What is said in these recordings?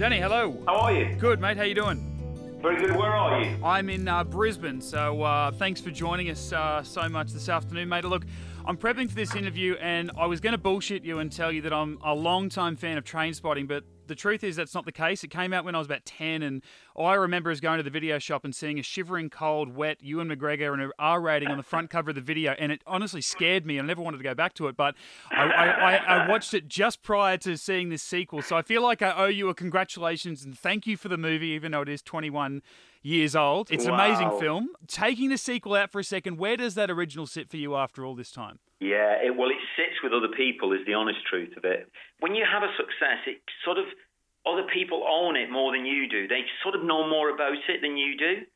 Danny, hello. How are you? Good, mate. How you doing? Very good. Where are you? I'm in uh, Brisbane, so uh, thanks for joining us uh, so much this afternoon, mate. Look, I'm prepping for this interview, and I was going to bullshit you and tell you that I'm a long-time fan of Trainspotting, but the truth is that's not the case. It came out when I was about 10, and all I remember is going to the video shop and seeing a shivering cold, wet Ewan McGregor and an R rating on the front cover of the video, and it honestly scared me. I never wanted to go back to it, but I, I, I, watched it just prior to seeing this sequel, so I feel like I owe you a congratulations and thank you for the movie, even though it is 21 years old. It's an amazing film. Taking the sequel out for a second, where does that original sit for you after all this time? Yeah, it, well, it sits with other people, is the honest truth of it. When you have a success, it sort of, other people own it more than you do. They sort of know more about it than you do.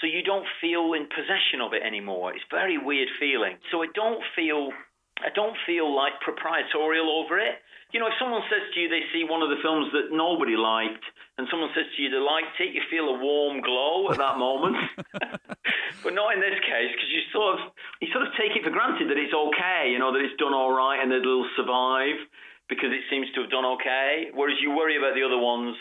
So you don't feel in possession of it anymore. It's a very weird feeling. So I don't feel, I don't feel like proprietorial over it. You know, if someone says to you they see one of the films that nobody liked, and someone says to you they liked it, you feel a warm glow at that moment. but not in this case, because you sort of you sort of take it for granted that it's okay, you know, that it's done all right and that it'll survive because it seems to have done okay. Whereas you worry about the other ones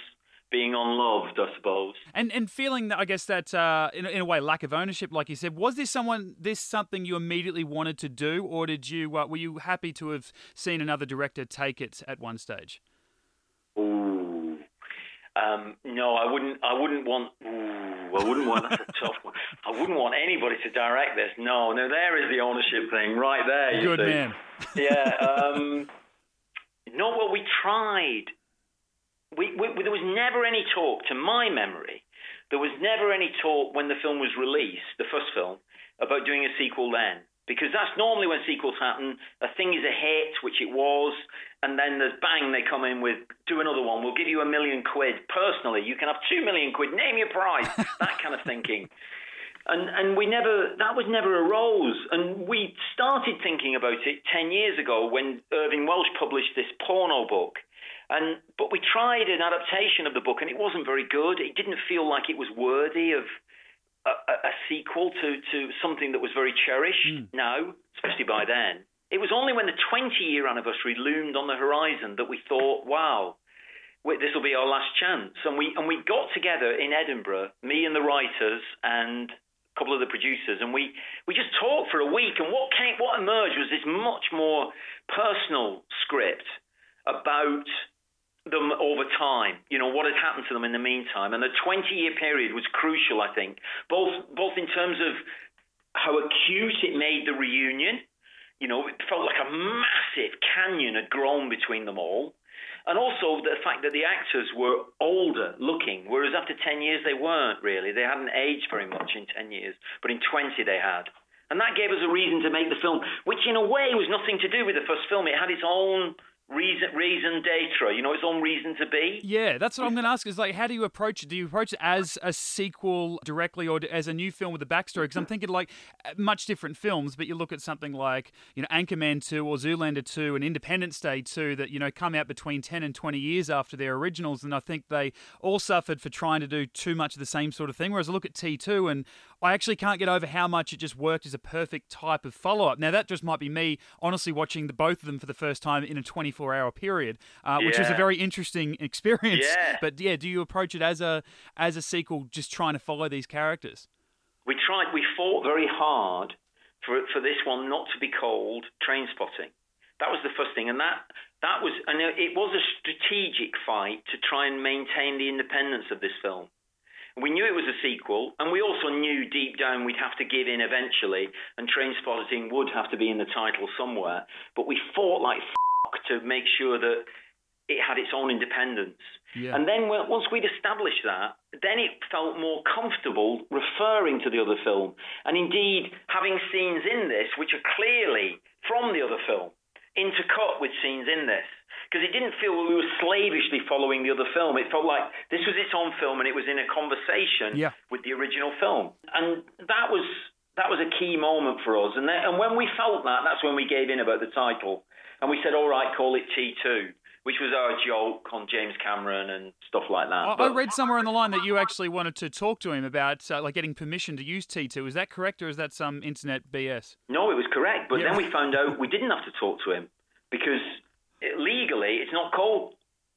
being unloved, I suppose. And and feeling that I guess that uh, in, a- in a way lack of ownership, like you said, was this someone this something you immediately wanted to do, or did you uh, were you happy to have seen another director take it at one stage? Um, no, I wouldn't. I wouldn't want. Ooh, I wouldn't want. That's a tough one. I wouldn't want anybody to direct this. No, no. There is the ownership thing right there. You Good see. man. yeah. Um, no, well, we tried. We, we, there was never any talk, to my memory, there was never any talk when the film was released, the first film, about doing a sequel then. Because that's normally when sequels happen. A thing is a hit, which it was, and then there's bang, they come in with, do another one. We'll give you a million quid. Personally, you can have two million quid, name your price. that kind of thinking and and we never that was never arose and we started thinking about it 10 years ago when Irvine Welsh published this porno book and but we tried an adaptation of the book and it wasn't very good it didn't feel like it was worthy of a, a, sequel to to something that was very cherished hmm. now especially by then it was only when the 20 year anniversary loomed on the horizon that we thought wow this will be our last chance. And we and we got together in Edinburgh, me and the writers and a couple of the producers, and we we just talked for a week. And what came, what emerged was this much more personal script about them over time. You know what had happened to them in the meantime, and the 20 year period was crucial. I think both both in terms of how acute it made the reunion. You know, it felt like a massive canyon had grown between them all. And also the fact that the actors were older looking, whereas after 10 years they weren't really. They hadn't aged very much in 10 years, but in 20 they had. And that gave us a reason to make the film, which in a way was nothing to do with the first film. It had its own reason, raison d'etre, you know, its own reason to be. Yeah, that's what I'm going to ask. Is like, how do you approach it? Do you approach it as a sequel directly, or as a new film with a backstory? Because I'm thinking like uh, much different films, but you look at something like you know Anchorman two or Zoolander two and Independence Day two that you know come out between 10 and 20 years after their originals, and I think they all suffered for trying to do too much of the same sort of thing. Whereas I look at T two and I actually can't get over how much it just worked as a perfect type of follow up. Now that just might be me honestly watching the both of them for the first time in a 24 hour period, uh, which was a very interesting experience. Yeah. But yeah, do you approach it as a as a sequel, just trying to follow these characters? We tried, we fought very hard for for this one not to be called Trainspotting. That was the first thing, and that that was and it was a strategic fight to try and maintain the independence of this film. We knew it was a sequel, and we also knew deep down we'd have to give in eventually, and Trainspotting would have to be in the title somewhere. But we fought like to make sure that it had its own independence. Yeah. And then once we'd established that, then it felt more comfortable referring to the other film. And indeed, having scenes in this which are clearly from the other film, intercut with scenes in this. Because it didn't feel we were slavishly following the other film. It felt like this was its own film and it was in a conversation Yeah. with the original film. And that was that was a key moment for us. And, then, and when we felt that, that's when we gave in about the title. And we said, all right, call it T2, which was our joke on James Cameron and stuff like that. I, I read somewhere on the line that you actually wanted to talk to him about uh, like getting permission to use T2. Is that correct, or is that some internet BS? No, it was correct. But Yeah. then we found out we didn't have to talk to him because it- legally it's not called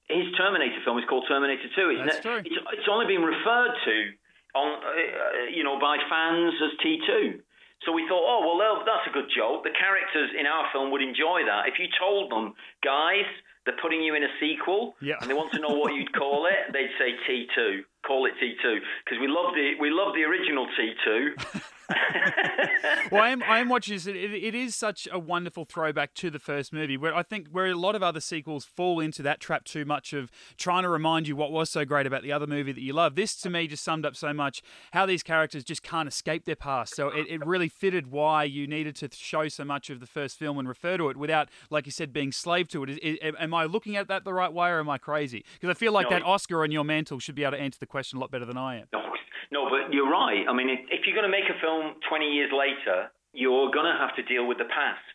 his Terminator film is called Terminator 2. It's, That's true. It's, it's only been referred to on, uh, you know, by fans as T2. So we thought, oh well, that's a good joke. The characters in our film would enjoy that. If you told them, guys, they're putting you in a sequel, yeah. and they want to know what you'd call it, they'd say T2. Call it T2 because we love the we love the original T2. well, I am, I am watching this. It, it is such a wonderful throwback to the first movie, where I think where a lot of other sequels fall into that trap too much of trying to remind you what was so great about the other movie that you love. This, to me, just summed up so much how these characters just can't escape their past. So it, it really fitted why you needed to show so much of the first film and refer to it without, like you said, being slave to it. Is, is, am I looking at that the right way, or am I crazy? Because I feel like no. that Oscar on your mantle should be able to answer the question a lot better than I am. No, no, but you're right. I mean, if, if you're going to make a film 20 years later, you're going to have to deal with the past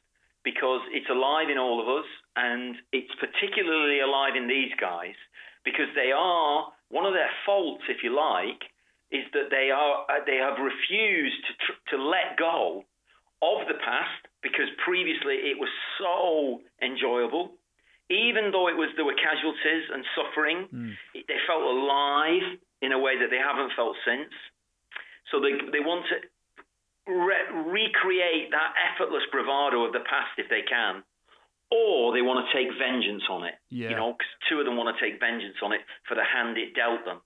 because it's alive in all of us, and it's particularly alive in these guys because they are one of their faults, if you like, is that they are uh, they have refused to tr- to let go of the past because previously it was so enjoyable. Even though it was there were casualties and suffering, mm. they felt alive in a way that they haven't felt since. So they, they want to re- recreate that effortless bravado of the past if they can, or they want to take vengeance on it. Yeah. You know, cause two of them want to take vengeance on it for the hand it dealt them.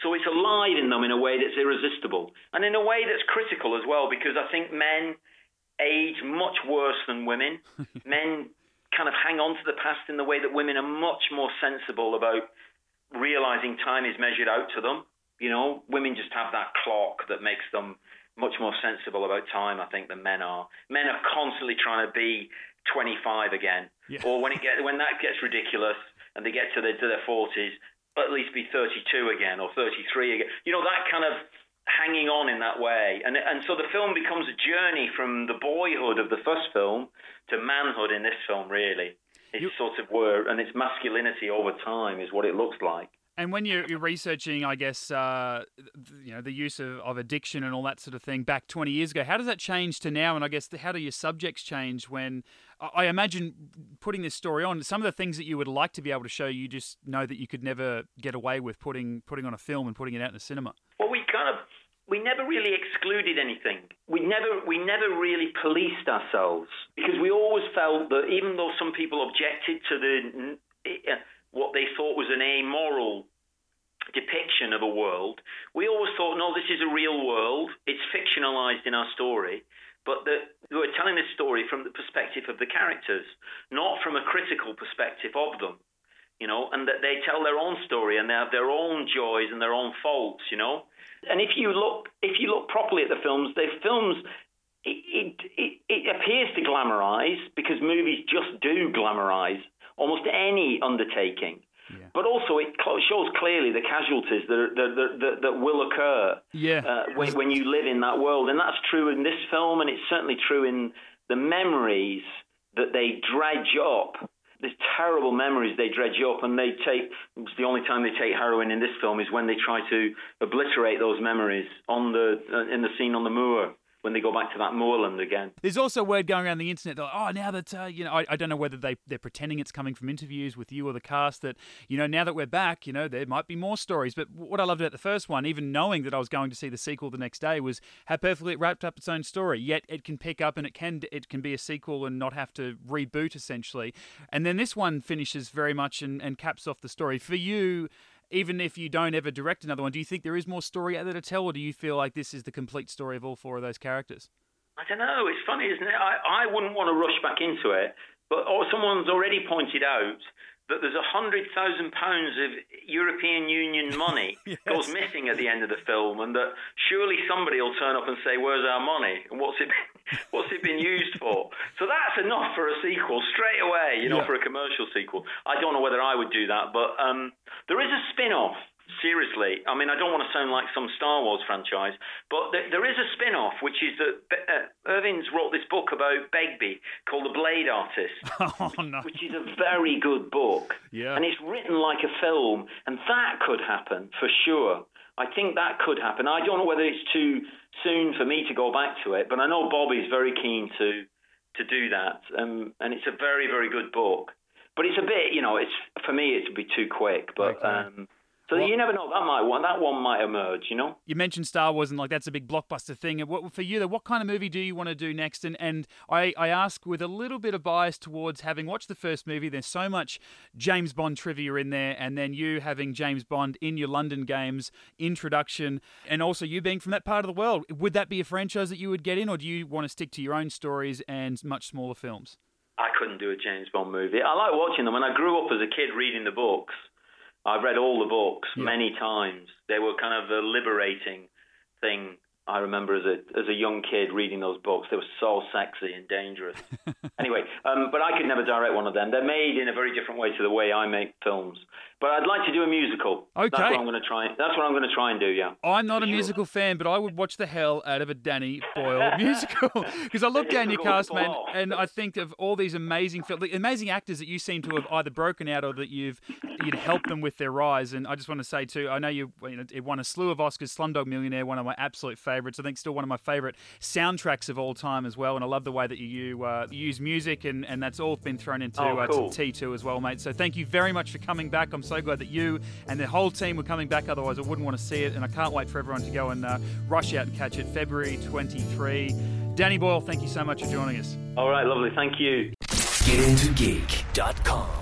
So it's alive in them in a way that's irresistible, and in a way that's critical as well, because I think men age much worse than women. men kind of hang on to the past in the way that women are much more sensible about realizing time is measured out to them. You know, women just have that clock that makes them much more sensible about time, I think, than men are. Men are constantly trying to be 25 again, yeah. or when it get when that gets ridiculous and they get to their to their 40s, at least be 32 again or 33 again. You know that kind of hanging on in that way, and and so the film becomes a journey from the boyhood of the first film to manhood in this film, really. It's you, sort of were, and its masculinity over time is what it looks like. And when you're, you're researching, I guess, uh, you know, the use of, of addiction and all that sort of thing back 20 years ago, how does that change to now? And I guess, how do your subjects change when, I imagine putting this story on, some of the things that you would like to be able to show, you just know that you could never get away with putting, putting on a film and putting it out in the cinema? Well, we kind of we never really excluded anything. We never we never really policed ourselves because we always felt that even though some people objected to the uh, what they thought was an amoral depiction of a world, we always thought, no, this is a real world. It's fictionalized in our story, but that we're telling this story from the perspective of the characters, not from a critical perspective of them. You know, and that they tell their own story and they have their own joys and their own faults. You know, and if you look, if you look properly at the films, the films it, it, it, appears to glamorize because movies just do glamorize almost any undertaking. Yeah. But also, it shows clearly the casualties that, are, that, that, that, will occur yeah. uh, when, when you live in that world. And that's true in this film, and it's certainly true in the memories that they dredge up these terrible memories they dredge up, and they take. The only time they take heroin in this film is when they try to obliterate those memories on the uh, in the scene on the moor when they go back to that moorland again. There's also word going around the internet that oh now that uh, you know I, I don't know whether they they're pretending it's coming from interviews with you or the cast that you know now that we're back you know there might be more stories. But what I loved about the first one, even knowing that I was going to see the sequel the next day, was how perfectly it wrapped up its own story. Yet it can pick up and it can it can be a sequel and not have to reboot essentially. And then this one finishes very much and, and caps off the story for you even if you don't ever direct another one, do you think there is more story out there to tell, or do you feel like this is the complete story of all four of those characters? I don't know. It's funny, isn't it? I, I wouldn't want to rush back into it, but or someone's already pointed out that there's a hundred thousand pounds of European Union money yes. goes missing at the end of the film, and that surely somebody will turn up and say, "Where's our money? And what's it been, what's it been used for?" So that's enough for a sequel straight away, you know, yeah. for a commercial sequel. I don't know whether I would do that, but um, there is a spin-off seriously, I mean, I don't want to sound like some Star Wars franchise, but there, there is a spin off, which is that uh, Irvine's wrote this book about Begbie called The Blade Artist, oh, no. which is a very good book. Yeah. And it's written like a film, and that could happen for sure. I think that could happen. I don't know whether it's too soon for me to go back to it, but I know Bobby's very keen to to do that, um, and it's a very very good book. but it's a bit, you know, it's for me it'd be too quick. But Okay. um, so Well- you never know. That might one. That one might emerge. You know. You mentioned Star Wars and like that's a big blockbuster thing. And what for you, though, what kind of movie do you want to do next? And and I, I ask with a little bit of bias towards having watched the first movie. There's so much James Bond trivia in there, and then you having James Bond in your London Games introduction, and also you being from that part of the world. Would that be a franchise that you would get in, or do you want to stick to your own stories and much smaller films? I couldn't do a James Bond movie. I like watching them. When I grew up as a kid reading the books, I've read all the books Yeah. many times. They were kind of a liberating thing. I remember as a as a young kid reading those books. They were so sexy and dangerous. anyway, um, but I could never direct one of them. They're made in a very different way to the way I make films. But I'd like to do a musical. Okay, That's what I'm going to try. That's what I'm going to try and do. Yeah. I'm not a Sure. musical fan, but I would watch the hell out of a Danny Boyle musical because I look down your cast, man, and I think of all these amazing, fil- amazing actors that you seem to have either broken out or that you've you'd helped them with their rise. And I just want to say too, I know you, you know, it won a slew of Oscars. Slumdog Millionaire, one of my absolute favorites. I think still one of my favorite soundtracks of all time as well. And I love the way that you, you, uh, use music, and, and that's all been thrown into Oh, uh, cool. to T2 as well, mate. So thank you very much for coming back. I'm so glad that you and the whole team were coming back. Otherwise, I wouldn't want to see it. And I can't wait for everyone to go and uh, rush out and catch it February 23. Danny Boyle, thank you so much for joining us. All right. Lovely. Thank you. GetIntoGeek.com.